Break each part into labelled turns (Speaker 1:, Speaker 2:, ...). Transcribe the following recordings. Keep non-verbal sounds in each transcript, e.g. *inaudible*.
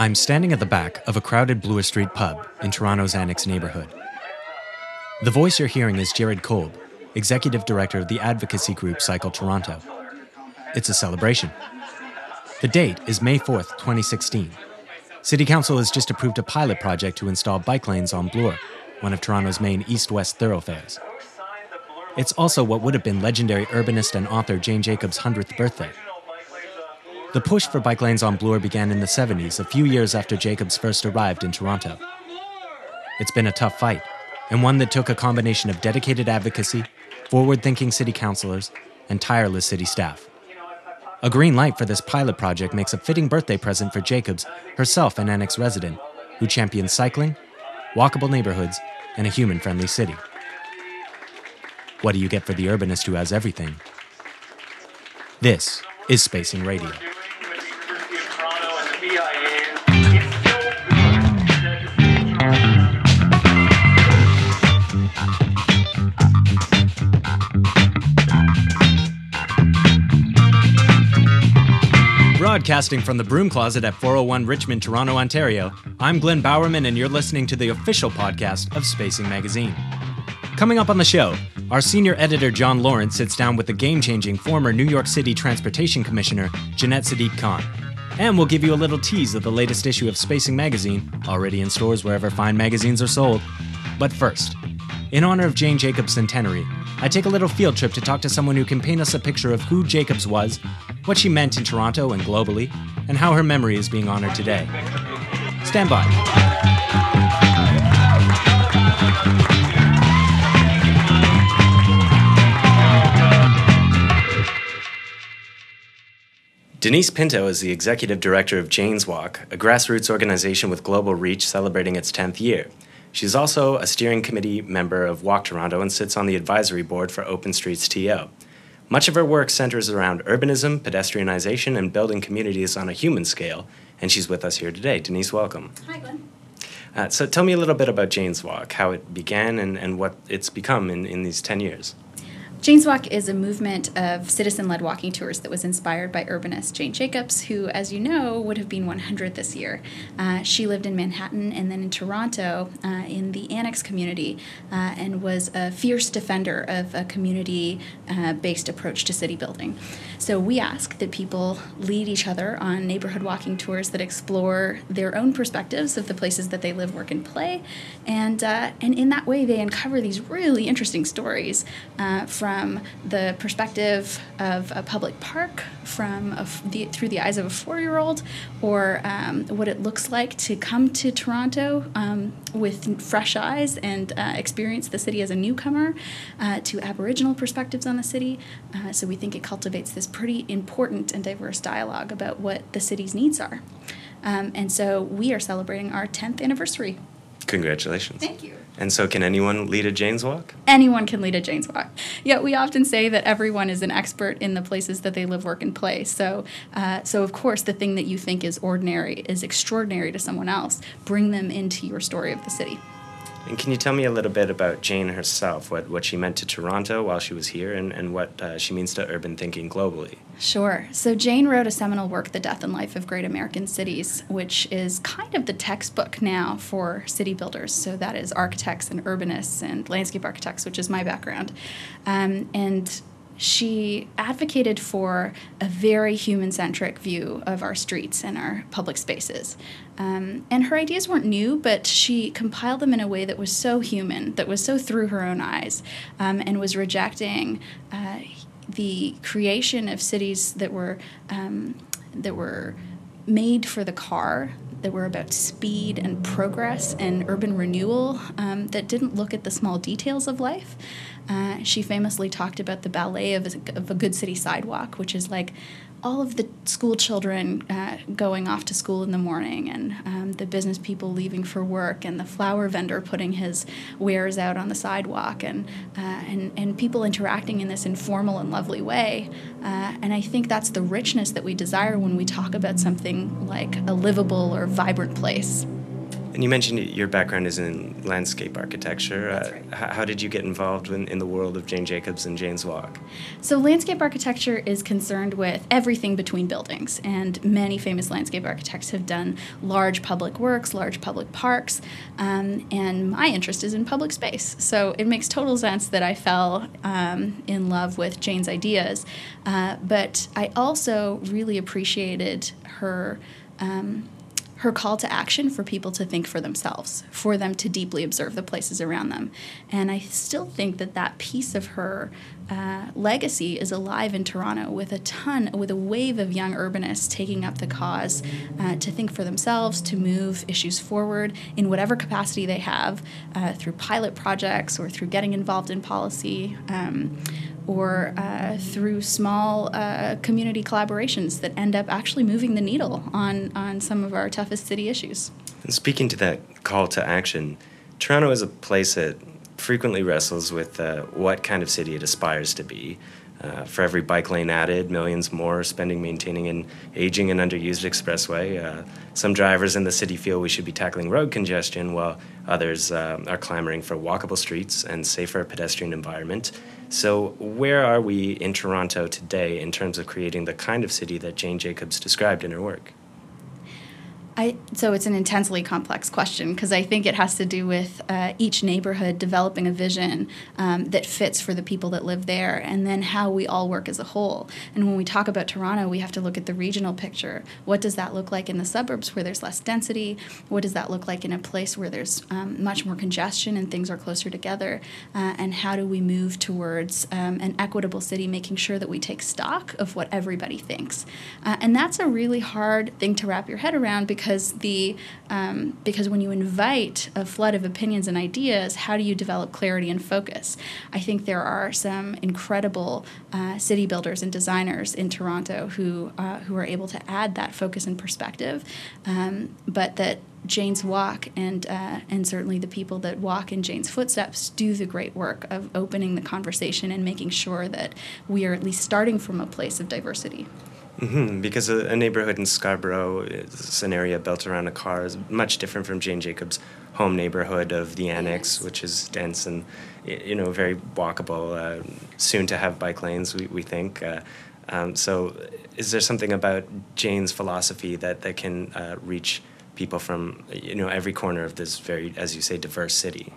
Speaker 1: I'm standing at the back of a crowded Bloor Street pub in Toronto's Annex neighborhood. The voice you're hearing is Jared Kolb, executive director of the advocacy group Cycle Toronto. It's a celebration. The date is May 4th, 2016. City Council has just approved a pilot project to install bike lanes on Bloor, one of Toronto's main east west thoroughfares. It's also what would have been legendary urbanist and author Jane Jacobs' 100th birthday. The push for bike lanes on Bloor began in the 70s, a few years after Jacobs first arrived in Toronto. It's been a tough fight, and one that took a combination of dedicated advocacy, forward thinking city councilors, and tireless city staff. A green light for this pilot project makes a fitting birthday present for Jacobs, herself an Annex resident, who champions cycling, walkable neighborhoods, and a human friendly city. What do you get for the urbanist who has everything? This is Spacing Radio. Broadcasting from the broom closet at 401 Richmond, Toronto, Ontario, I'm Glenn Bowerman, and you're listening to the official podcast of Spacing Magazine. Coming up on the show, our senior editor John Lorinc sits down with the game changing former New York City Transportation Commissioner Janette Sadik-Khan. And we'll give you a little tease of the latest issue of Spacing Magazine, already in stores wherever fine magazines are sold. But first, in honor of Jane Jacobs' centenary, I take a little field trip to talk to someone who can paint us a picture of who Jacobs was, what she meant in Toronto and globally, and how her memory is being honored today. Stand by. Denise Pinto is the executive director of Jane's Walk, a grassroots organization with global reach celebrating its 10th year. She's also a steering committee member of Walk Toronto and sits on the advisory board for Open Streets TO. Much of her work centers around urbanism, pedestrianization, and building communities on a human scale, and she's with us here today. Denise, welcome.
Speaker 2: Hi, Glenn.
Speaker 1: Uh, so tell me a little bit about Jane's Walk, how it began, and, and what it's become in, in these 10 years.
Speaker 2: Jane's Walk is a movement of citizen led walking tours that was inspired by urbanist Jane Jacobs, who, as you know, would have been 100 this year. Uh, she lived in Manhattan and then in Toronto uh, in the Annex community uh, and was a fierce defender of a community uh, based approach to city building. So we ask that people lead each other on neighborhood walking tours that explore their own perspectives of the places that they live, work, and play. And, uh, and in that way, they uncover these really interesting stories uh, from the perspective of a public park, from a f the, through the eyes of a four-year-old, or um, what it looks like to come to Toronto um, with fresh eyes and uh, experience the city as a newcomer, uh, to Aboriginal perspectives on the city. Uh, so we think it cultivates this pretty important and diverse dialogue about what the city's needs are. Um, and so we are celebrating our 10th anniversary.
Speaker 1: Congratulations.
Speaker 2: Thank you.
Speaker 1: And so, can anyone lead a Jane's Walk?
Speaker 2: anyone can lead a Jane's Walk. Yet we often say that everyone is an expert in the places that they live, work, and play. So, uh, so of course, the thing that you think is ordinary is extraordinary to someone else. Bring them into your story of the city.
Speaker 1: And can you tell me a little bit about Jane herself, what, what she meant to Toronto while she was here, and, and what uh, she means to urban thinking globally?
Speaker 2: Sure. So Jane wrote a seminal work, The Death and Life of Great American Cities, which is kind of the textbook now for city builders. So that is architects and urbanists and landscape architects, which is my background. Um, and she advocated for a very human centric view of our streets and our public spaces. Um, and her ideas weren't new, but she compiled them in a way that was so human, that was so through her own eyes, um, and was rejecting uh, the creation of cities that were, um, that were made for the car that were about speed and progress and urban renewal um, that didn't look at the small details of life. Uh, she famously talked about the ballet of a, of a good city sidewalk, which is like all of the school children uh, going off to school in the morning and um, the business people leaving for work and the flower vendor putting his wares out on the sidewalk and, uh, and, and people interacting in this informal and lovely way. Uh, and I think that's the richness that we desire when we talk about something like a livable or vibrant place.
Speaker 3: And you mentioned your background is in landscape architecture.
Speaker 2: That's right.
Speaker 3: Uh, how did you get involved in, in the world of Jane Jacobs and Jane's Walk?
Speaker 2: So, landscape architecture is concerned with everything between buildings, and many famous landscape architects have done large public works, large public parks, um, and my interest is in public space. So, it makes total sense that I fell um, in love with Jane's ideas, uh, but I also really appreciated her. Um, her call to action for people to think for themselves, for them to deeply observe the places around them. And I still think that that piece of her uh, legacy is alive in Toronto with a ton, with a wave of young urbanists taking up the cause uh, to think for themselves, to move issues forward in whatever capacity they have uh, through pilot projects or through getting involved in policy. Um, or uh, through small uh, community collaborations that end up actually moving the needle on, on some of our toughest city issues.
Speaker 3: And speaking to that call to action, Toronto is a place that frequently wrestles with uh, what kind of city it aspires to be. Uh, for every bike lane added, millions more spending maintaining an aging and underused expressway. Uh, some drivers in the city feel we should be tackling road congestion, while others uh, are clamoring for walkable streets and safer pedestrian environment. So, where are we in Toronto today in terms of creating the kind of city that Jane Jacobs described in her work?
Speaker 2: I, so it's an intensely complex question because I think it has to do with uh, each neighborhood developing a vision um, that fits for the people that live there, and then how we all work as a whole. And when we talk about Toronto, we have to look at the regional picture. What does that look like in the suburbs where there's less density? What does that look like in a place where there's um, much more congestion and things are closer together? Uh, and how do we move towards um, an equitable city, making sure that we take stock of what everybody thinks? Uh, and that's a really hard thing to wrap your head around because because the um, because when you invite a flood of opinions and ideas, how do you develop clarity and focus? I think there are some incredible uh, city builders and designers in Toronto who uh, who are able to add that focus and perspective, um, but that Jane's walk and uh, and certainly the people that walk in Jane's footsteps do the great work of opening the conversation and making sure that we are at least starting from a place of diversity.
Speaker 3: Mm-hmm, because a, a, neighborhood in Scarborough is an area built around a car is much different from Jane Jacobs' home neighborhood of the Annex, yes. which is dense and you know very walkable. Uh, soon to have bike lanes, we, we think. Uh, um, so, is there something about Jane's philosophy that that can uh, reach people from you know every corner of this very, as you say, diverse city?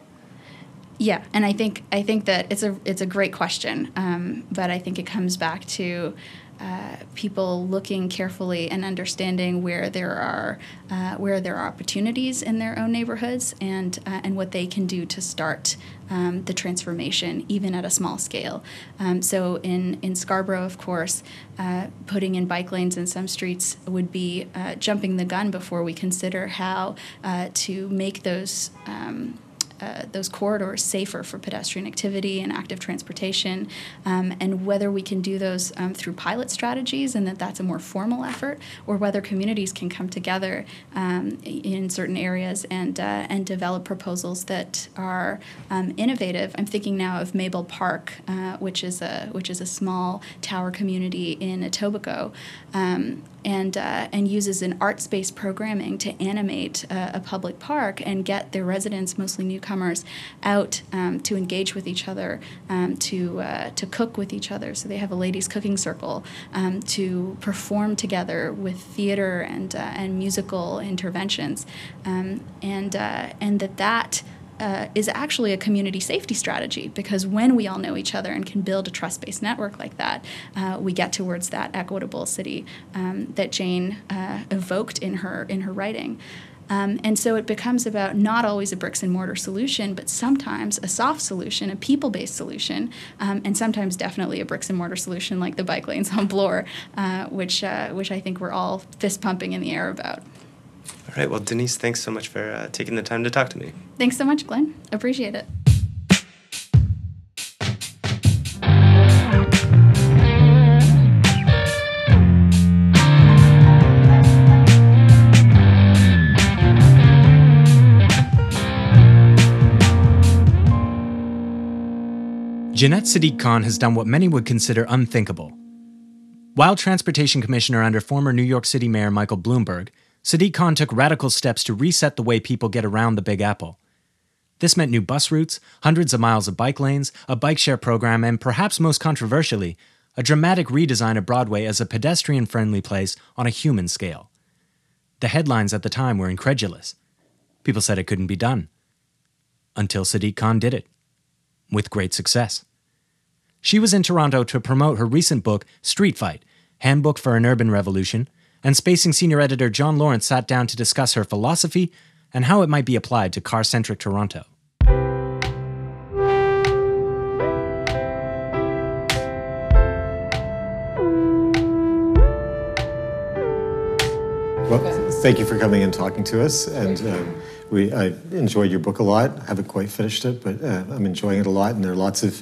Speaker 2: Yeah, and I think I think that it's a it's a great question, um, but I think it comes back to uh, people looking carefully and understanding where there are uh, where there are opportunities in their own neighborhoods and uh, and what they can do to start um, the transformation even at a small scale. Um, so in in Scarborough, of course, uh, putting in bike lanes in some streets would be uh, jumping the gun before we consider how to make those. Um, uh, those corridors safer for pedestrian activity and active transportation, um, and whether we can do those um, through pilot strategies and that that's a more formal effort, or whether communities can come together um, in certain areas and uh, and develop proposals that are um, innovative. I'm thinking now of Mabelle Park, uh, which is a which is a small tower community in Etobicoke, um, and uh, and uses an art space programming to animate uh, a public park and get their residents, mostly newcomers, out um, to engage with each other, um, to uh, to cook with each other. So they have a ladies' cooking circle um, to perform together with theater and uh, and musical interventions, um, and uh, and that that uh, is actually a community safety strategy because when we all know each other and can build a trust based network like that, uh, we get towards that equitable city um, that Jane uh, evoked in her in her writing. Um, and so it becomes about not always a bricks and mortar solution, but sometimes a soft solution, a people based solution, um, and sometimes definitely a bricks and mortar solution like the bike lanes *laughs* on Bloor, uh, which, uh, which I think we're all fist pumping in the air about.
Speaker 3: All right. Well, Denise, thanks so much for uh, taking the time to talk to me.
Speaker 2: Thanks so much, Glenn. Appreciate it.
Speaker 1: Janette Sadik-Khan has done what many would consider unthinkable. While Transportation Commissioner under former New York City Mayor Michael Bloomberg, Sadik-Khan took radical steps to reset the way people get around the Big Apple. This meant new bus routes, hundreds of miles of bike lanes, a bike share program, and perhaps most controversially, a dramatic redesign of Broadway as a pedestrian friendly place on a human scale. The headlines at the time were incredulous. People said it couldn't be done. Until Sadik-Khan did it. With great success. She was in Toronto to promote her recent book, Street Fight Handbook for an Urban Revolution, and Spacing senior editor John Lorinc sat down to discuss her philosophy and how it might be applied to car centric Toronto.
Speaker 4: Well, thank you for coming and talking to us. And um, we, I enjoyed your book a lot. I haven't quite finished it, but uh, I'm enjoying it a lot. And there are lots of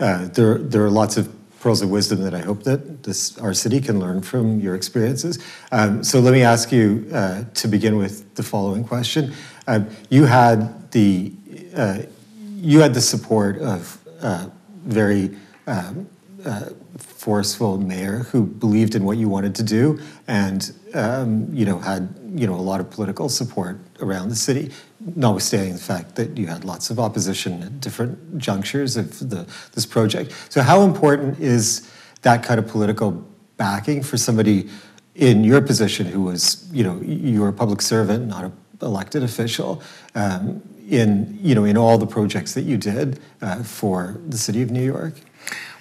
Speaker 4: uh, there there are lots of pearls of wisdom that I hope that this our city can learn from your experiences. Um, so let me ask you uh, to begin with the following question: um, You had the uh, you had the support of a very um, uh, forceful mayor who believed in what you wanted to do and um, you know had you know a lot of political support around the city notwithstanding the fact that you had lots of opposition at different junctures of the, this project. So how important is that kind of political backing for somebody in your position who was you know you were a public servant not an elected official um, in you know in all the projects that you did uh, for the city of new york?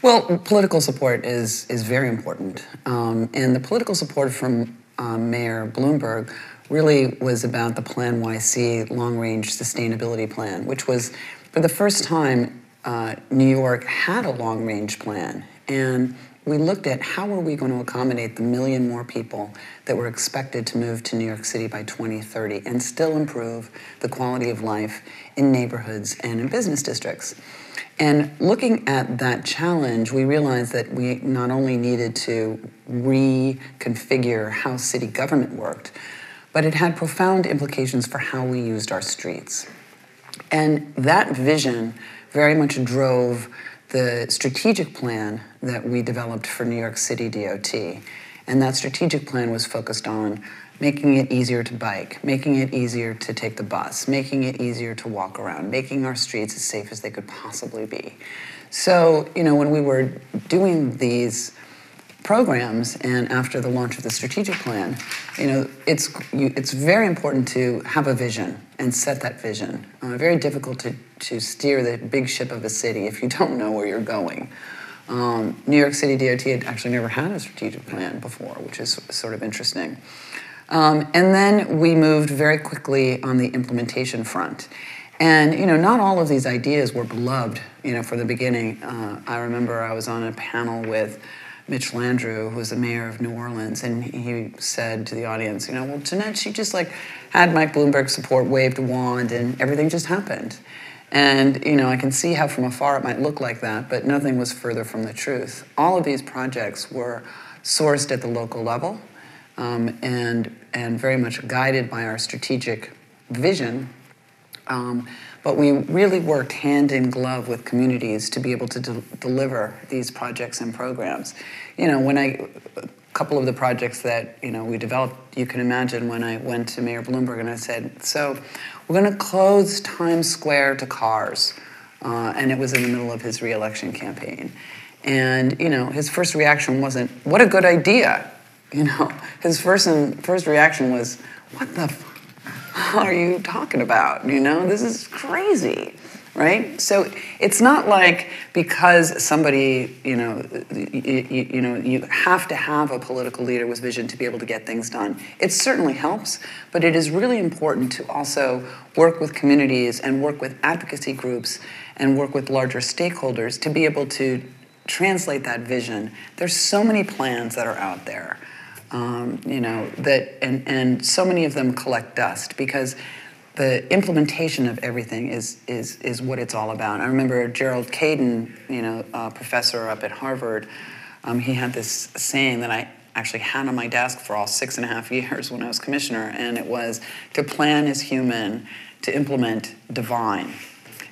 Speaker 5: Well, political support is is very important, um, and the political support from um, Mayor Bloomberg really was about the PlaNYC Long Range Sustainability Plan, which was for the first time uh, New York had a long range plan, and we looked at how are we going to accommodate the million more people that were expected to move to New York City by 2030 and still improve the quality of life in neighborhoods and in business districts. And looking at that challenge, we realized that we not only needed to reconfigure how city government worked, but it had profound implications for how we used our streets. And that vision very much drove the strategic plan that we developed for New York City DOT. And that strategic plan was focused on making it easier to bike, making it easier to take the bus, making it easier to walk around, making our streets as safe as they could possibly be. So, you know, when we were doing these programs and after the launch of the strategic plan, you know, it's, you, it's very important to have a vision and set that vision. Uh, very difficult to, to steer the big ship of a city if you don't know where you're going. Um, New York City DOT had actually never had a strategic plan before, which is sort of interesting. Um, and then we moved very quickly on the implementation front. And you know, not all of these ideas were beloved. You know, for the beginning, uh, I remember I was on a panel with Mitch Landrieu, who was the mayor of New Orleans, and he said to the audience, you know, well, Janette, she just like had Mike Bloomberg support, waved a wand, and everything just happened. And you know, I can see how from afar it might look like that, but nothing was further from the truth. All of these projects were sourced at the local level um, and, and very much guided by our strategic vision. Um, but we really worked hand in glove with communities to be able to de- deliver these projects and programs. You know, when I, a couple of the projects that, you know, we developed, you can imagine when I went to Mayor Bloomberg and I said, so we're going to close Times Square to cars. Uh, and it was in the middle of his reelection campaign. And, you know, his first reaction wasn't, what a good idea. You know, *laughs* his first first reaction was, "What the f- *laughs* are you talking about? You know, this is crazy." Right? So it's not like because somebody, you know, you, you, know, you have to have a political leader with vision to be able to get things done. It certainly helps, but it is really important to also work with communities and work with advocacy groups and work with larger stakeholders to be able to translate that vision. There's so many plans that are out there um, you know, that, and, and so many of them collect dust because the implementation of everything is, is, is what it's all about. I remember Gerald Caiden, you know, a professor up at Harvard, um, he had this saying that I actually had on my desk for all six and a half *laughs* years when I was commissioner, and it was to plan is human, to implement divine.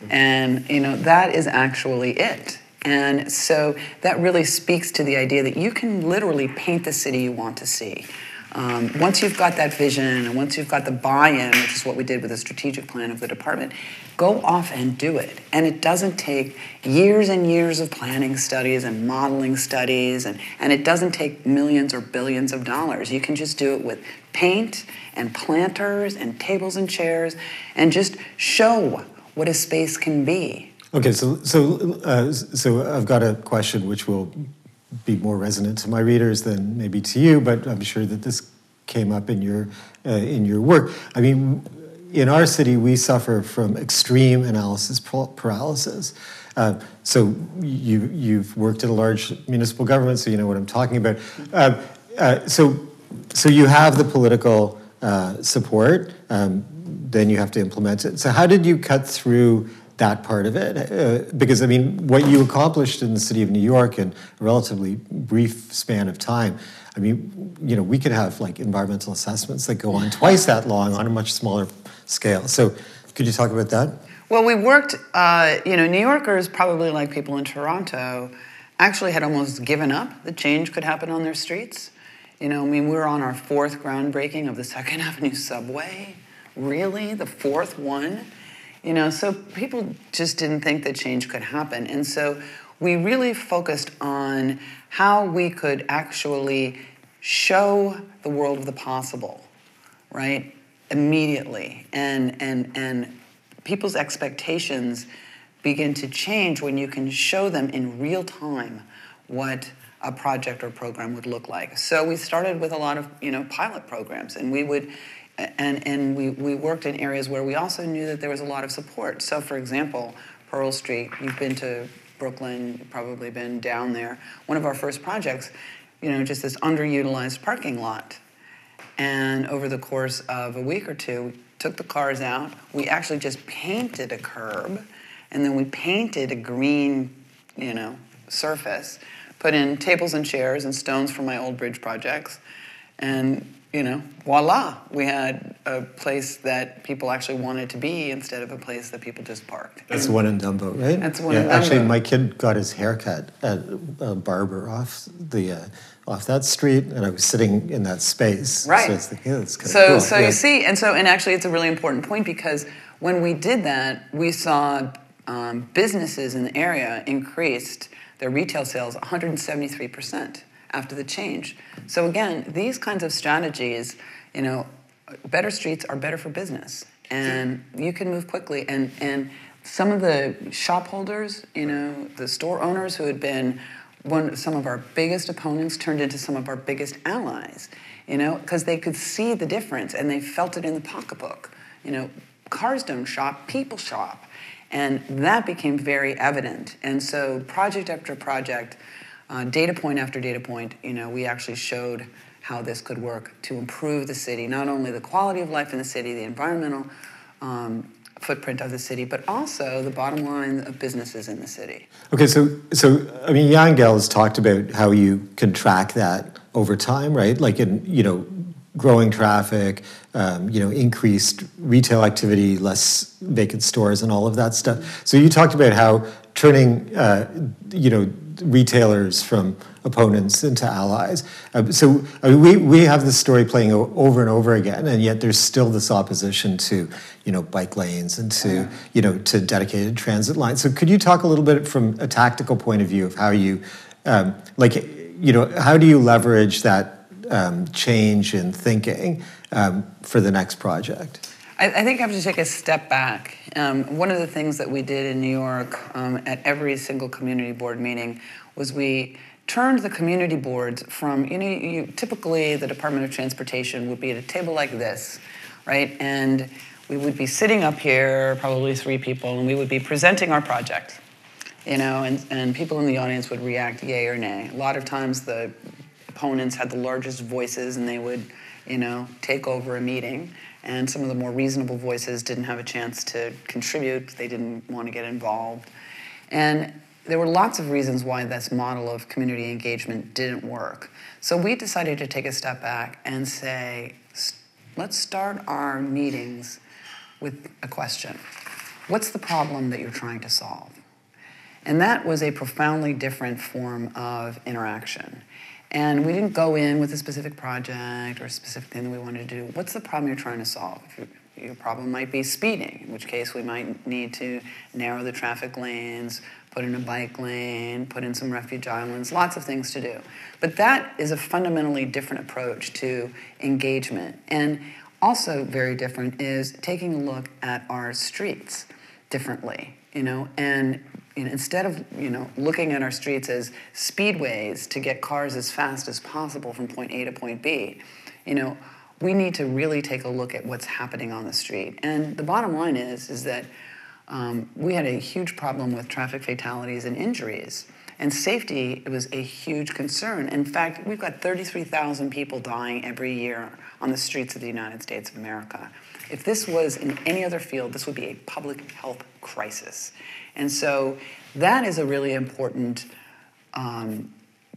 Speaker 5: And, you know, that is actually it And so that really speaks to the idea that you can literally paint the city you want to see. Um, once you've got that vision and once you've got the buy in, which is what we did with the strategic plan of the department, go off and do it. And it doesn't take years and years of planning studies and modeling studies, and, and it doesn't take millions or billions of dollars. You can just do it with paint and planters and tables and chairs and just show what a space can be.
Speaker 4: Okay, so so uh, so I've got a question which will be more resonant to my readers than maybe to you, but I'm sure that this came up in your uh, in your work. I mean, in our city, we suffer from extreme analysis paralysis. Uh, so you you've worked in a large municipal government, so you know what I'm talking about. Uh, uh so so you have the political uh, support, um, then you have to implement it. So how did you cut through? That part of it. Uh, because, I mean, what you accomplished in the city of New York in a relatively brief span of time, I mean, you know, we could have like environmental assessments that go on twice that long on a much smaller scale. So, could you talk about that?
Speaker 5: Well, we worked, uh, you know, New Yorkers, probably like people in Toronto, actually had almost given up that change could happen on their streets. You know, I mean, we were on our fourth groundbreaking of the Second *laughs* Avenue subway. Really? The fourth one? You know, so people just didn't think that change could happen. And so we really focused on how we could actually show the world of the possible, right? Immediately. And and and people's expectations begin to change when you can show them in real time what a project or program would look like. So we started with a lot of, you know, pilot programs and we would and, and we, we worked in areas where we also knew that there was a lot of support. So, for example, Pearl Street, you've been to Brooklyn, you've probably been down there. One of our first projects, you know, just this underutilized parking lot. And over the course of a week or two, we took the cars out. We actually just painted a curb, and then we painted a green, you know, surface, put in tables and chairs and stones from my old bridge projects, and you know, voila, we had a place that people actually wanted to be instead of a place that people just parked.
Speaker 4: That's the one in Dumbo, right?
Speaker 5: That's one
Speaker 4: yeah,
Speaker 5: in Dumbo.
Speaker 4: Actually, my kid got his haircut at a barber off the uh, off that street, and I was sitting in that space.
Speaker 5: Right.
Speaker 4: So it's the, yeah,
Speaker 5: so,
Speaker 4: cool.
Speaker 5: so
Speaker 4: yeah.
Speaker 5: you see, and so, and actually, it's a really important point because when we did that, we saw um, businesses in the area increased their retail sales 173 percent after the change. So again, these kinds of strategies, you know, better streets are better for business, and you can move quickly. And and some of the shop holders, you know, the store owners who had been one some of our biggest opponents turned into some of our biggest allies, you know, because they could see the difference and they felt it in the pocketbook. You know, cars don't shop, people shop. And that became very evident. And so, project after project, uh, data point after data point, you know, we actually showed how this could work to improve the city, not only the quality of life in the city, the environmental um, footprint of the city, but also the bottom line of businesses in the city.
Speaker 4: Okay, so so I mean, Jan Gehl has talked about how you can track that over time, right? Like in you know, growing traffic, um, you know, increased retail activity, less vacant stores, and all of that stuff. So you talked about how turning, uh, you know, retailers from opponents into allies. Uh, so I mean, we, we have this story playing over and over again, and yet there's still this opposition to, you know, bike lanes and to, you know, to dedicated transit lines. So could you talk a little bit from a tactical point of view of how you, um, like, you know, how do you leverage that um, change in thinking um, for the next project?
Speaker 5: I, I, think I have to take a step back. Um, one of the things that we did in New York um, at every single community board meeting was we turned the community boards from, you know, you, typically the Department of Transportation would be at a table like this, right? And we would be sitting up here, probably three people, and we would be presenting our project, you know, and, and people in the audience would react yay or nay. A lot of times the opponents had the largest voices and they would, you know, take over a meeting and some of the more reasonable voices didn't have a chance to contribute. They didn't want to get involved. And there were lots of reasons why this model of community engagement didn't work. So we decided to take a step back and say, let's start our meetings with a question What's the problem that you're trying to solve? And that was a profoundly different form of interaction. And we mm-hmm. didn't go in with a specific project or a specific thing that we wanted to do. What's the problem you're trying to solve? Your problem might be speeding, in which case we might need to narrow the traffic lanes, put in a bike lane, put in some refuge islands, lots of things to do. But that is a fundamentally different approach to engagement. And also very different is taking a look at our streets differently, you know, and you know, instead of you know looking at our streets as speedways to get cars as fast as possible from point A to point B, you know, we need to really take a look at what's happening on the street. And the bottom line is is that um, we had a huge problem with traffic fatalities and injuries. And safety was a huge concern. In fact, we've got 33,000 people dying every year on the streets of the United States of America. If this was in any other field, this would be a public health crisis. And so that is a really important um,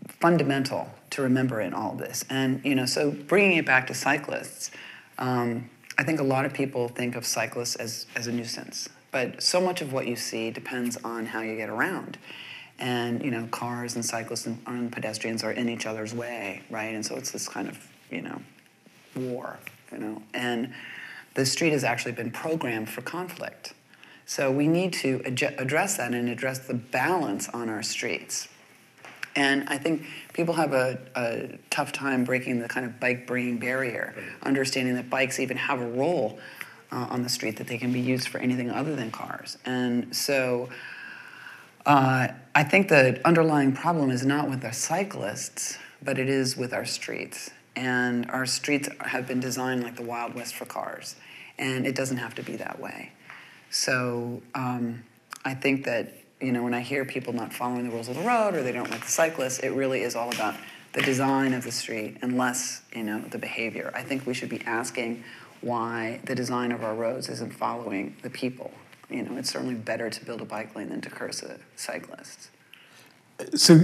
Speaker 5: fundamental to remember in all this. And, you know, so bringing it back to cyclists, um, I think a lot of people think of cyclists as, as a nuisance. But so much of what you see depends on how you get around. And, you know, cars and cyclists and, and pedestrians are in each other's way, right? And so it's this kind of, you know, war, you know. And the street has actually been programmed for conflict. So we need to address that and address the balance on our streets. And I think people have a, a tough time breaking the kind of bike brain barrier, understanding that bikes even have a role uh, on the street, that they can be used for anything other than cars. And so uh, I think the underlying problem is not with the cyclists, but it is with our streets. And our streets have been designed like the Wild West for cars. And it doesn't have to be that way. So um, I think that, you know, when I hear people not following the rules of the road or they don't like the cyclists, it really is all about the design of the street and less, you know, the behavior. I think we should be asking why the design of our roads isn't following the people. You know, it's certainly better to build a bike lane than to curse a cyclist.
Speaker 4: So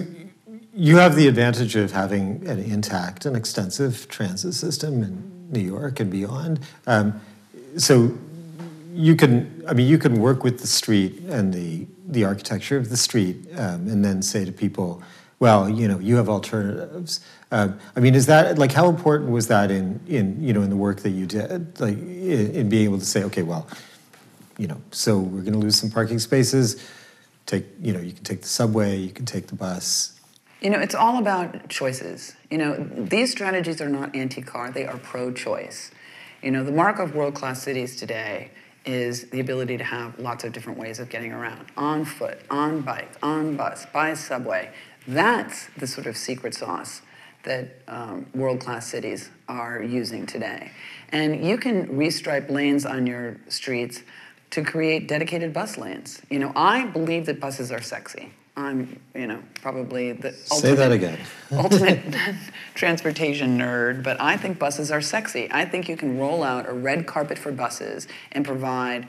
Speaker 4: you have the advantage of having an intact and extensive transit system in New York and beyond. Um, so you can, I mean, you can work with the street and the the architecture of the street, um, and then say to people, well, you know, you have alternatives. Um, I mean, is that like how important was that in in you know in the work that you did, like in, in being able to say, okay, well, you know, so we're going to lose some parking spaces. Take, you know, you can take the subway, you can take the bus.
Speaker 5: You know, it's all about choices. You know, these strategies are not anti-car; they are pro-choice. You know, the mark of world-class cities today is the ability to have lots of different ways of getting around on foot, on bike, on bus, by subway. That's the sort of secret sauce that um, world class cities are using today. And you can restripe lanes on your streets to create dedicated bus lanes. You know, I believe that buses are sexy. I'm, you know, probably the
Speaker 4: Say that again. *laughs*
Speaker 5: ultimate *laughs* transportation nerd, but I think buses are sexy. I think you can roll out a red carpet for buses and provide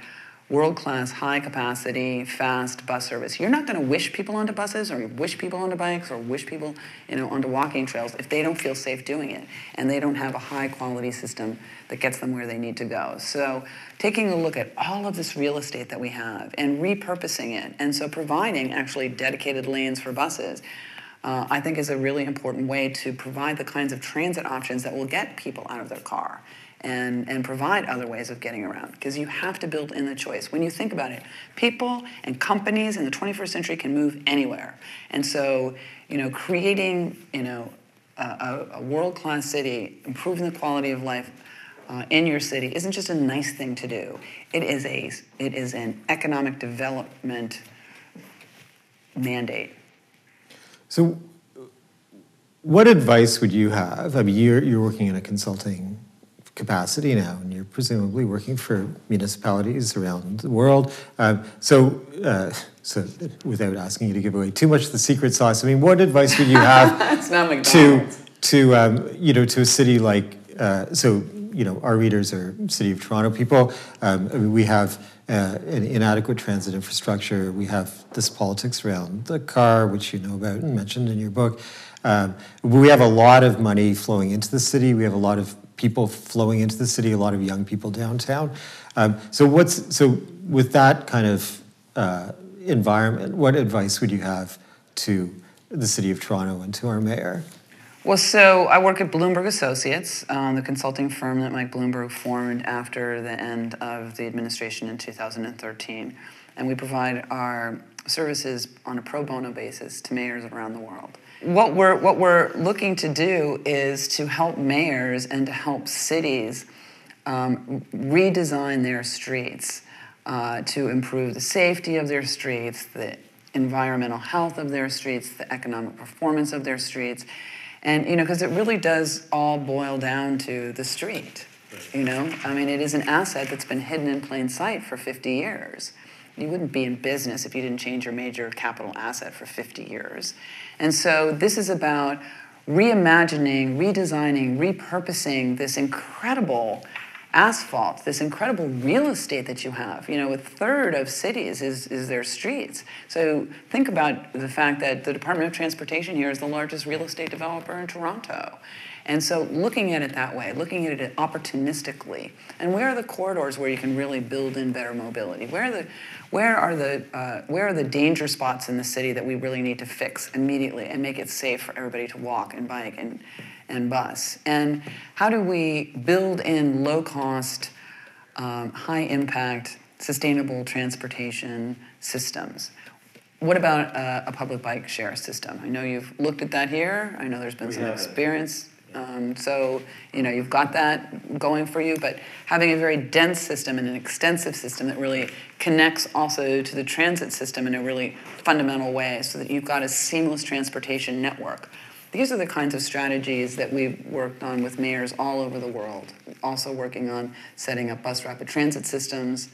Speaker 5: world class, high capacity, fast bus service. You're not going to wish people onto buses or wish people onto bikes or wish people you know, onto walking trails if they don't feel safe doing it and they don't have a high quality system that gets them where they need to go. So, taking a look at all of this real estate that we have and repurposing it, and so providing actually dedicated lanes for buses. Uh, I think is a really important way to provide the kinds of transit options that will get people out of their car and, and provide other ways of getting around because you have to build in the choice. When you think about it, people and companies in the 21st century can move anywhere. And so, you know, creating, you know, a, a world-class city, improving the quality of life uh, in your city isn't just a nice thing to do. It is a it is an economic development mandate.
Speaker 4: So, what advice would you have? I mean, you're you're working in a consulting capacity now, and you're presumably working for municipalities around the world. Um, so, uh, so without asking you to give away too much of the secret sauce, I mean, what advice would you have *laughs* to to um, you know to a city like uh, so? You know, our readers are City of Toronto people. Um, I mean, we have uh, an inadequate transit infrastructure. We have this politics around the car, which you know about and mentioned in your book. Um, we have a lot of money flowing into the city. We have a lot of people flowing into the city, a lot of young people downtown. Um, so what's so with that kind of uh, environment, what advice would you have to the city of Toronto and to our mayor?
Speaker 5: Well, so I work at Bloomberg Associates, um, the consulting firm that Mike Bloomberg formed after the end of the administration in 2013. And we provide our services on a pro bono basis to mayors around the world. What we're, what we're looking to do is to help mayors and to help cities um, redesign their streets uh, to improve the safety of their streets, the environmental health of their streets, the economic performance of their streets. And, you know, because it really does all boil down to the street. You know, I mean, it is an asset that's been hidden in plain sight for 50 years. You wouldn't be in business if you didn't change your major capital asset for 50 years. And so this is about reimagining, redesigning, repurposing this incredible asphalt, this incredible real estate that you have. You know, a third of cities is, is their streets. So think about the fact that the Department of Transportation here is the largest real estate developer in Toronto. And so looking at it that way, looking at it opportunistically, and where are the corridors where you can really build in better mobility? Where are the, where are the, uh, where are the danger spots in the city that we really need to fix immediately and make it safe for everybody to walk and bike and, and bus? And how do we build in low cost, um, high impact, sustainable transportation systems? What about uh, a public bike share system? I know you've looked at that here. I know there's been some experience um, so, you know, you've got that going for you, but having a very dense system and an extensive system that really connects also to the transit system in a really fundamental way so that you've got a seamless transportation network. These are the kinds of strategies that we've worked on with mayors all over the world, also working on setting up bus rapid transit systems.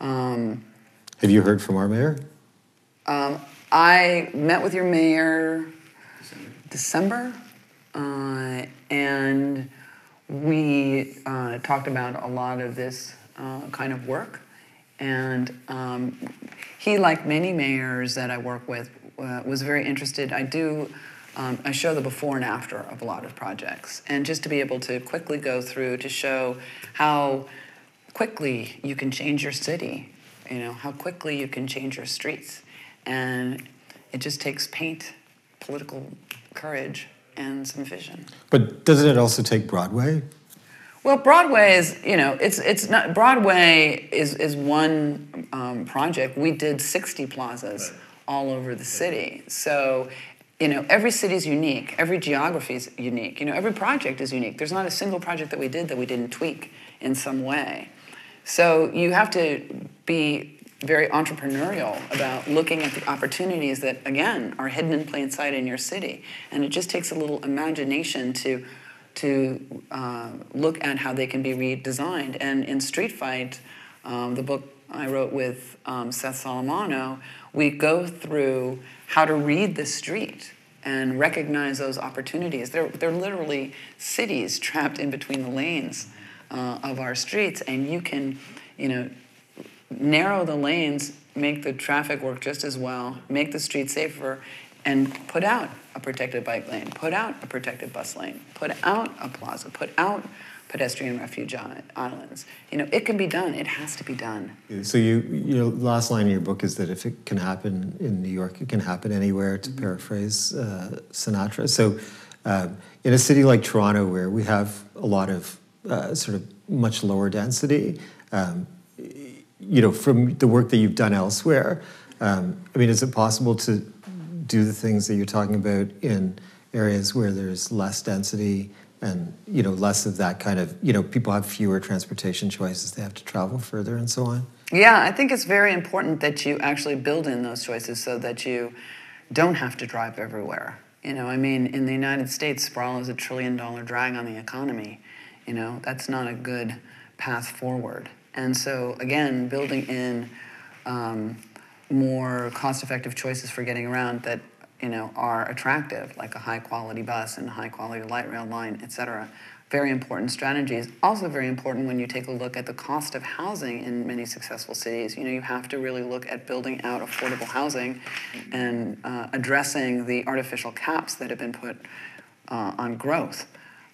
Speaker 5: Um,
Speaker 4: Have you heard from our mayor?
Speaker 5: Um, I met with your mayor December. December uh, and we uh, talked about a lot of this uh, kind of work. And um, he, like many mayors that I work with, uh, was very interested. I do, um, I show the before and after of a lot of projects. And just to be able to quickly go through to show how quickly you can change your city, you know, how quickly you can change your streets. And it just takes paint, political courage, and some vision.
Speaker 4: But doesn't it also take Broadway?
Speaker 5: Well, Broadway is, you know, it's it's not Broadway is is one um, project. We did 60 plazas right. all over the city. So, you know, every city is unique. Every geography is unique. You know, every project is unique. There's not a single project that we did that we didn't tweak in some way. So you have to be very entrepreneurial about looking at the opportunities that, again, are hidden in plain sight in your city. And it just takes a little imagination to, to uh, look at how they can be redesigned. And in Street Fight, um, the book I wrote with um, Seth Solomonow, we go through how to read the street and recognize those opportunities. They're, they're literally cities trapped in between the lanes uh, of our streets, and you can, you know, narrow the lanes, make the traffic work just as well, make the streets safer, and put out a protected bike lane, put out a protected bus lane, put out a plaza, put out pedestrian refuge islands. You know, it can be done. It has to be done.
Speaker 4: So you, your last line in your book is that if it can happen in New York, it can happen anywhere. To mm-hmm. paraphrase uh, Sinatra. So, um, in a city like Toronto, where we have a lot of uh, sort of much lower density, um, you know, from the work that you've done elsewhere, um, I mean, is it possible to do the things that you're talking about in areas where there's less density and you know less of that kind of you know people have fewer transportation choices they have to travel further and so on?
Speaker 5: Yeah i think it's very important that you actually build in those choices so that you don't have to drive everywhere. You know i mean in the united states sprawl is a trillion dollar drag on the economy. You know that's not a good path forward and so, again, building in um, more cost-effective choices for getting around that you know are attractive, like a high-quality bus and a high-quality light rail line, et cetera. Very important strategies. Also very important when you take a look at the cost of housing in many successful cities. You know, you have to really look at building out affordable housing and uh, addressing the artificial caps that have been put uh, on growth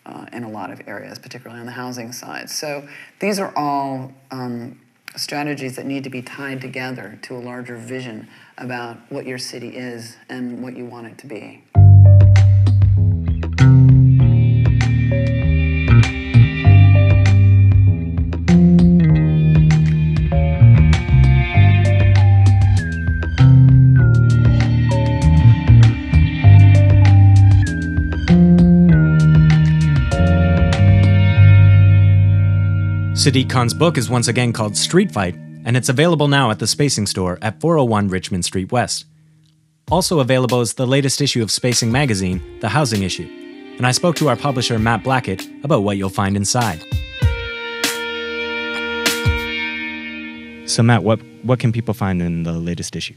Speaker 5: uh, in a lot of areas, particularly on the housing side. So these are all um, strategies that need to be tied together to a larger vision about what your city is and what you want it to be.
Speaker 1: Sadik-Khan's book is once again called Street Fight, and it's available now at the Spacing Store at 401 Richmond Street West. Also available is the latest issue of Spacing magazine, the housing issue, and I spoke to our publisher Matt Blackett about what you'll find inside. So, Matt, what, what can people find in the latest issue?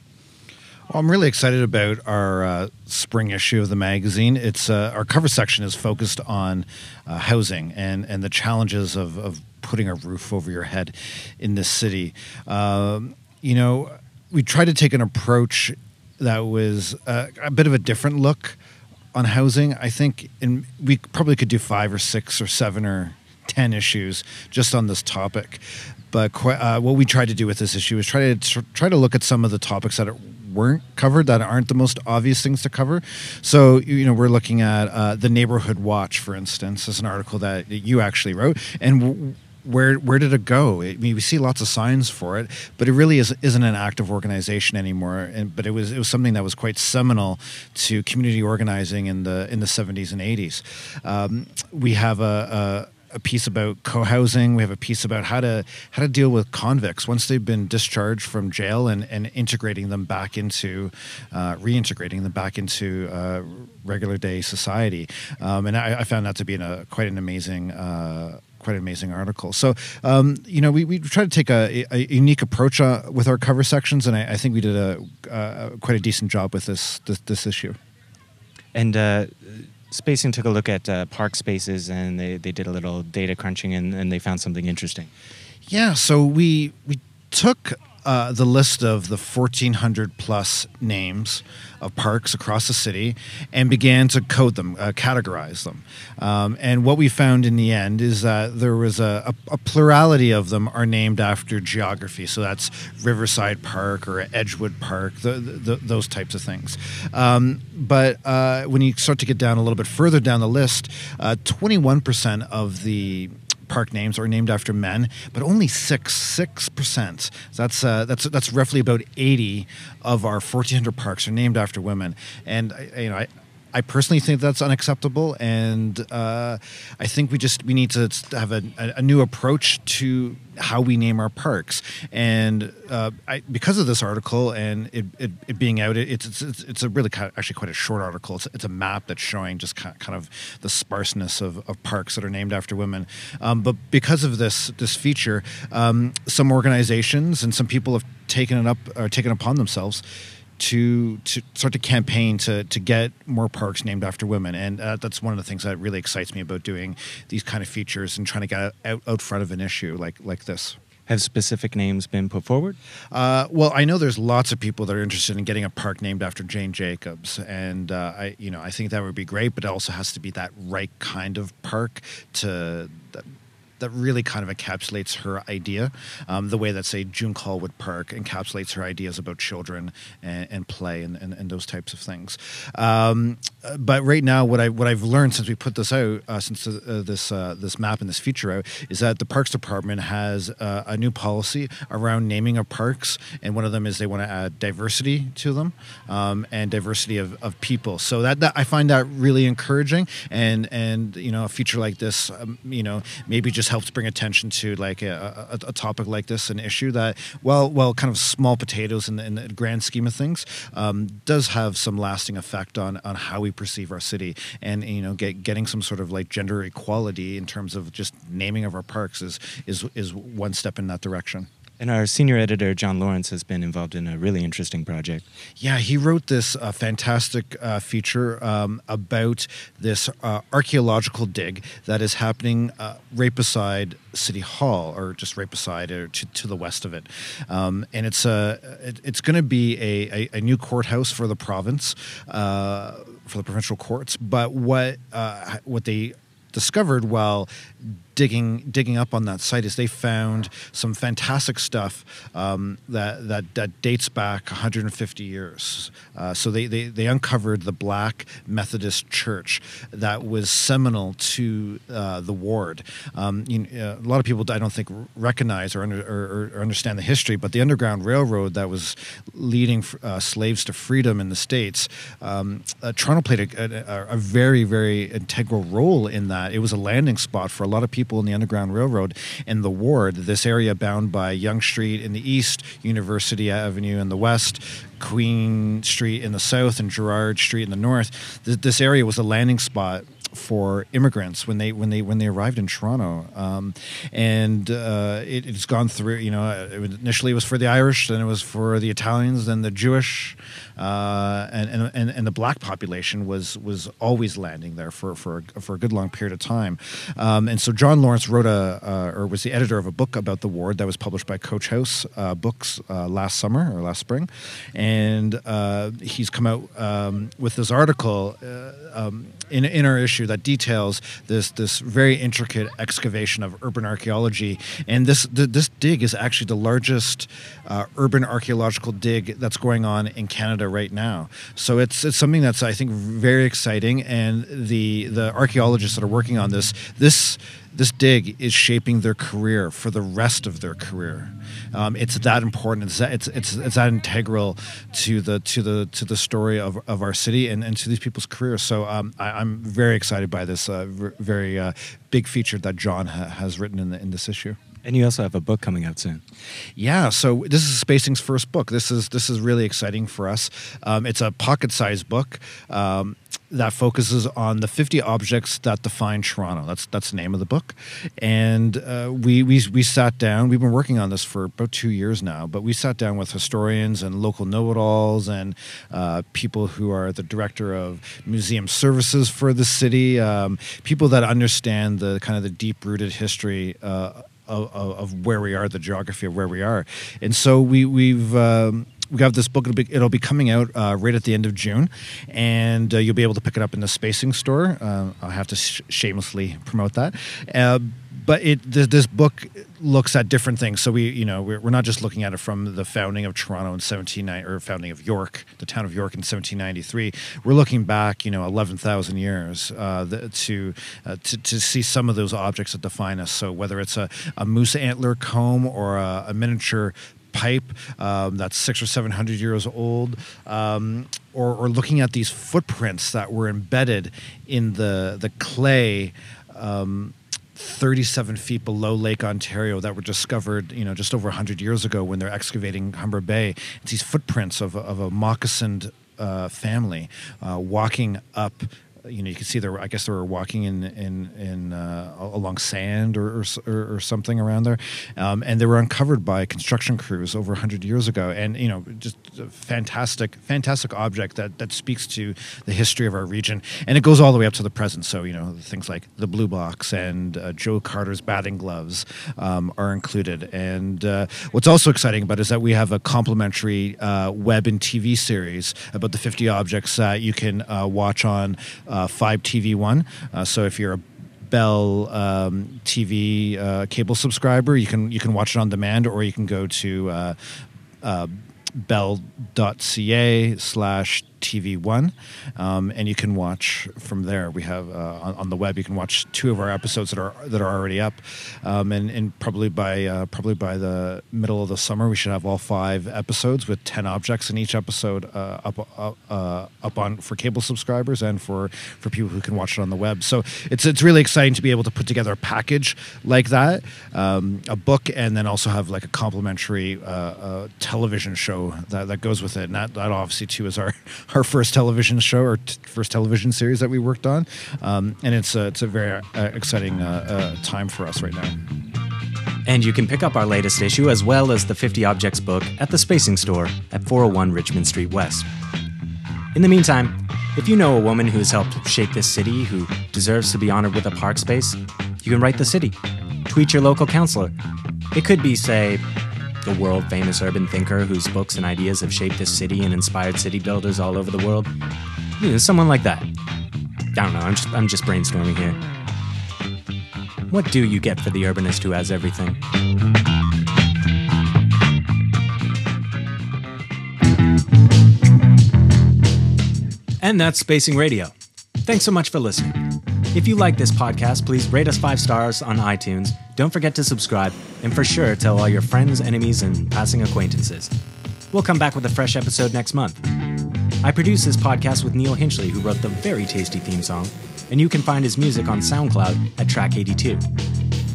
Speaker 6: Well, I'm really excited about our uh, spring issue of the magazine. It's uh, our cover section is focused on uh, housing and and the challenges of, of putting a roof over your head in this city. Um, you know, we tried to take an approach that was uh, a bit of a different look on housing. I think, and we probably could do five or six or seven or ten issues just on this topic. But uh, what we tried to do with this issue is try to try to look at some of the topics that weren't covered that aren't the most obvious things to cover. So, you know, we're looking at uh, the Neighborhood Watch, for instance, as an article that you actually wrote. And w- where where did it go? I mean, we see lots of signs for it, but it really is, isn't an active organization anymore. And but it was it was something that was quite seminal to community organizing in the in the seventies and eighties. Um, we have a, a a piece about co-housing. We have a piece about how to how to deal with convicts once they've been discharged from jail and, and integrating them back into uh, reintegrating them back into uh, regular day society. Um, and I, I, found that to be a, quite an amazing. Uh, quite an amazing article. So, um, you know, we, we try to take a, a unique approach uh, with our cover sections, and I, I think we did a, uh, quite a decent job with this this, this issue.
Speaker 1: And uh, Spacing took a look at uh, park spaces and they, they did a little data crunching and, and they found something interesting.
Speaker 6: Yeah, so we we took uh, the list of the 1,400 plus names of parks across the city and began to code them, uh, categorize them. Um, and what we found in the end is that there was a, a, a, plurality of them are named after geography. So that's Riverside Park or Edgewood Park, the, the, those types of things. Um, but uh, when you start to get down a little bit further down the list, 21% uh, of the park names are named after men, but only six six percent. That's uh, that's that's roughly about eighty of our fourteen hundred parks are named after women. And you know, I, I personally think that's unacceptable, and uh, I think we just we need to have a, a, new approach to how we name our parks. And uh, I, because of this article and it, it, it being out, it, it's, it's it's a really kind of, actually quite a short article. It's, it's a map that's showing just kind of the sparseness of, of parks that are named after women. Um, but because of this this feature, um, some organizations and some people have taken it up or taken upon themselves to to start to campaign to to get more parks named after women, and uh, that's one of the things that really excites me about doing these kind of features and trying to get out, out front of an issue like like this.
Speaker 1: Have specific names been put forward?
Speaker 6: Uh, well, I know there's lots of people that are interested in getting a park named after Jane Jacobs, and uh, I, you know, I think that would be great. But it also has to be that right kind of park to that really kind of encapsulates her idea, um, the way that say June Callwood Park encapsulates her ideas about children and, and play and, and, and, those types of things. Um, but right now, what I what I've learned since we put this out, uh, since uh, this uh, this map and this feature out, is that the Parks Department has uh, a new policy around naming of parks, and one of them is they want to add diversity to them um, and diversity of, of people. So that, that I find that really encouraging, and and you know a feature like this, um, you know maybe just helps bring attention to like a, a, a, topic like this, an issue that, well, well, kind of small potatoes in the, in the grand scheme of things, um, does have some lasting effect on on how we perceive our city, and you know, get, getting some sort of like gender equality in terms of just naming of our parks is is is one step in that direction.
Speaker 1: And our senior editor, John Lorinc, has been involved in a really interesting project.
Speaker 6: Yeah, he wrote this uh, fantastic uh, feature um, about this uh, archaeological dig that is happening uh, right beside City Hall, or just right beside or to, to the west of it. Um, and it's, a, it, it's going to be a, a, a, new courthouse for the province, uh, for the provincial courts. But what, uh, what they discovered while digging digging up on that site is they found some fantastic stuff um, that, that that dates back 150 years. Uh, so they, they they uncovered the Black Methodist Church that was seminal to uh, the ward. Um, you know, a lot of people I don't think recognize or, under, or, or, understand the history, but the Underground Railroad that was leading uh, slaves to freedom in the states. Um, uh, Toronto played a, a, a very very integral role in that. It was a landing spot for a lot of people in the Underground Railroad in the ward, this area bound by Yonge Street in the east, University Avenue in the west, Queen Street in the south, and Gerrard Street in the north. This area was a landing spot for immigrants when they when they when they arrived in Toronto, um, and uh, it, has gone through. You know, initially it was for the Irish, then it was for the Italians, then the Jewish, uh, and, and and the black population was was always landing there for for for a good long period of time. Um, and so John Lorinc wrote a uh, or was the editor of a book about the ward that was published by Coach House uh, Books uh, last summer or last spring, and uh, he's come out um, with this article um, in in our issue that details this this very intricate excavation of urban archaeology. And this this dig is actually the largest uh, urban archaeological dig that's going on in Canada right now. So it's it's something that's I think very exciting. And the the archaeologists that are working on this this this dig is shaping their career for the rest of their career. Um, it's that important. It's that, it's, it's it's that integral to the to the to the story of, of our city and, and to these people's careers. So um, I, am very excited by this uh, very uh, big feature that John ha- has written in, the, in this issue.
Speaker 1: And you also have a book coming out soon.
Speaker 6: Yeah, so this is Spacing's first book. This is this is really exciting for us. Um, it's a pocket-sized book um, that focuses on the 50 objects that define Toronto. That's that's the name of the book. And uh, we, we we sat down. We've been working on this for about two years now, but we sat down with historians and local know-it-alls and uh, people who are the director of museum services for the city, um, people that understand the kind of the deep-rooted history. Uh, of, of, where we are, the geography of where we are, and so we we've. Um, we have this book. It'll be, it'll be coming out uh, right at the end of June, and uh, you'll be able to pick it up in the Spacing store. Uh, I'll have to sh- shamelessly promote that. Uh, but it this book looks at different things. So we, you know, we're, we're not just looking at it from the founding of Toronto in 1790 or founding of York, the town of York in 1793. We're looking back, you know, 11,000 years uh, the, to, uh, to to see some of those objects that define us. So whether it's a, a moose antler comb or a, a miniature pipe um, that's six or seven hundred years old, um, or, or, looking at these footprints that were embedded in the the clay. Um, 37 feet below Lake Ontario that were discovered, you know, just over 100 years ago when they're excavating Humber Bay. It's these footprints of, of a moccasined uh, family uh, walking up you know, you can see there. I guess they were walking in in in uh, along sand or, or, or something around there, um, and they were uncovered by construction crews over hundred years ago. And you know, just a fantastic, fantastic object that that speaks to the history of our region, and it goes all the way up to the present. So you know, things like the blue box and uh, Joe Carter's batting gloves um, are included. And uh, what's also exciting about it is that we have a complimentary uh, web and TV series about the 50 objects that you can uh, watch on uh, Fibe TV One. Uh, so if you're a Bell um, TV uh, cable subscriber, you can you can watch it on demand, or you can go to uh, uh, bell.ca slash TV1, um, and you can watch from there. We have uh, on, on, the web. You can watch two of our episodes that are that are already up, um, and, and probably by uh, probably by the middle of the summer, we should have all five episodes with ten objects in each episode uh, up uh, uh, up on for cable subscribers and for for people who can watch it on the web. So it's it's really exciting to be able to put together a package like that, um, a book, and then also have like a complimentary uh, television show that, that goes with it. And that, that obviously too is our *laughs* our first television show or t- first television series that we worked on, um, and it's a, it's a very uh, exciting uh, uh, time for us right now.
Speaker 1: And you can pick up our latest issue as well as the 50 Objects book at the Spacing Store at 401 Richmond Street West. In the meantime, if you know a woman who has helped shape this city who deserves to be honored with a park space, you can write the city. Tweet your local councilor. It could be, say, the world famous urban thinker whose books and ideas have shaped this city and inspired city builders all over the world. You know, someone like that. I don't know, I'm just, I'm just brainstorming here. What do you get for the urbanist who has everything? And that's Spacing Radio. Thanks so much for listening. If you like this podcast, please rate us five stars on iTunes. Don't forget to subscribe, and for sure, tell all your friends, enemies, and passing acquaintances. We'll come back with a fresh episode next month. I produce this podcast with Neil Hinchley, who wrote the very tasty theme song, and you can find his music on SoundCloud at track 82.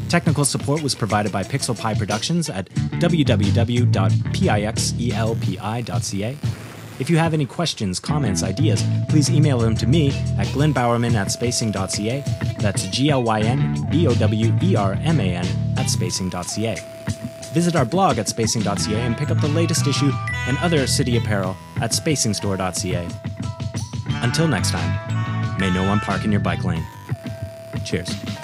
Speaker 1: Technical support was provided by Pixel Pie Productions at www.pixelpi.ca. If you have any questions, comments, ideas, please email them to me at glynbowerman at spacing.ca. That's G L Y N B O W E R M A N at spacing.ca. Visit our blog at spacing.ca and pick up the latest issue and other city apparel at spacingstore.ca. Until next time, may no one park in your bike lane. Cheers.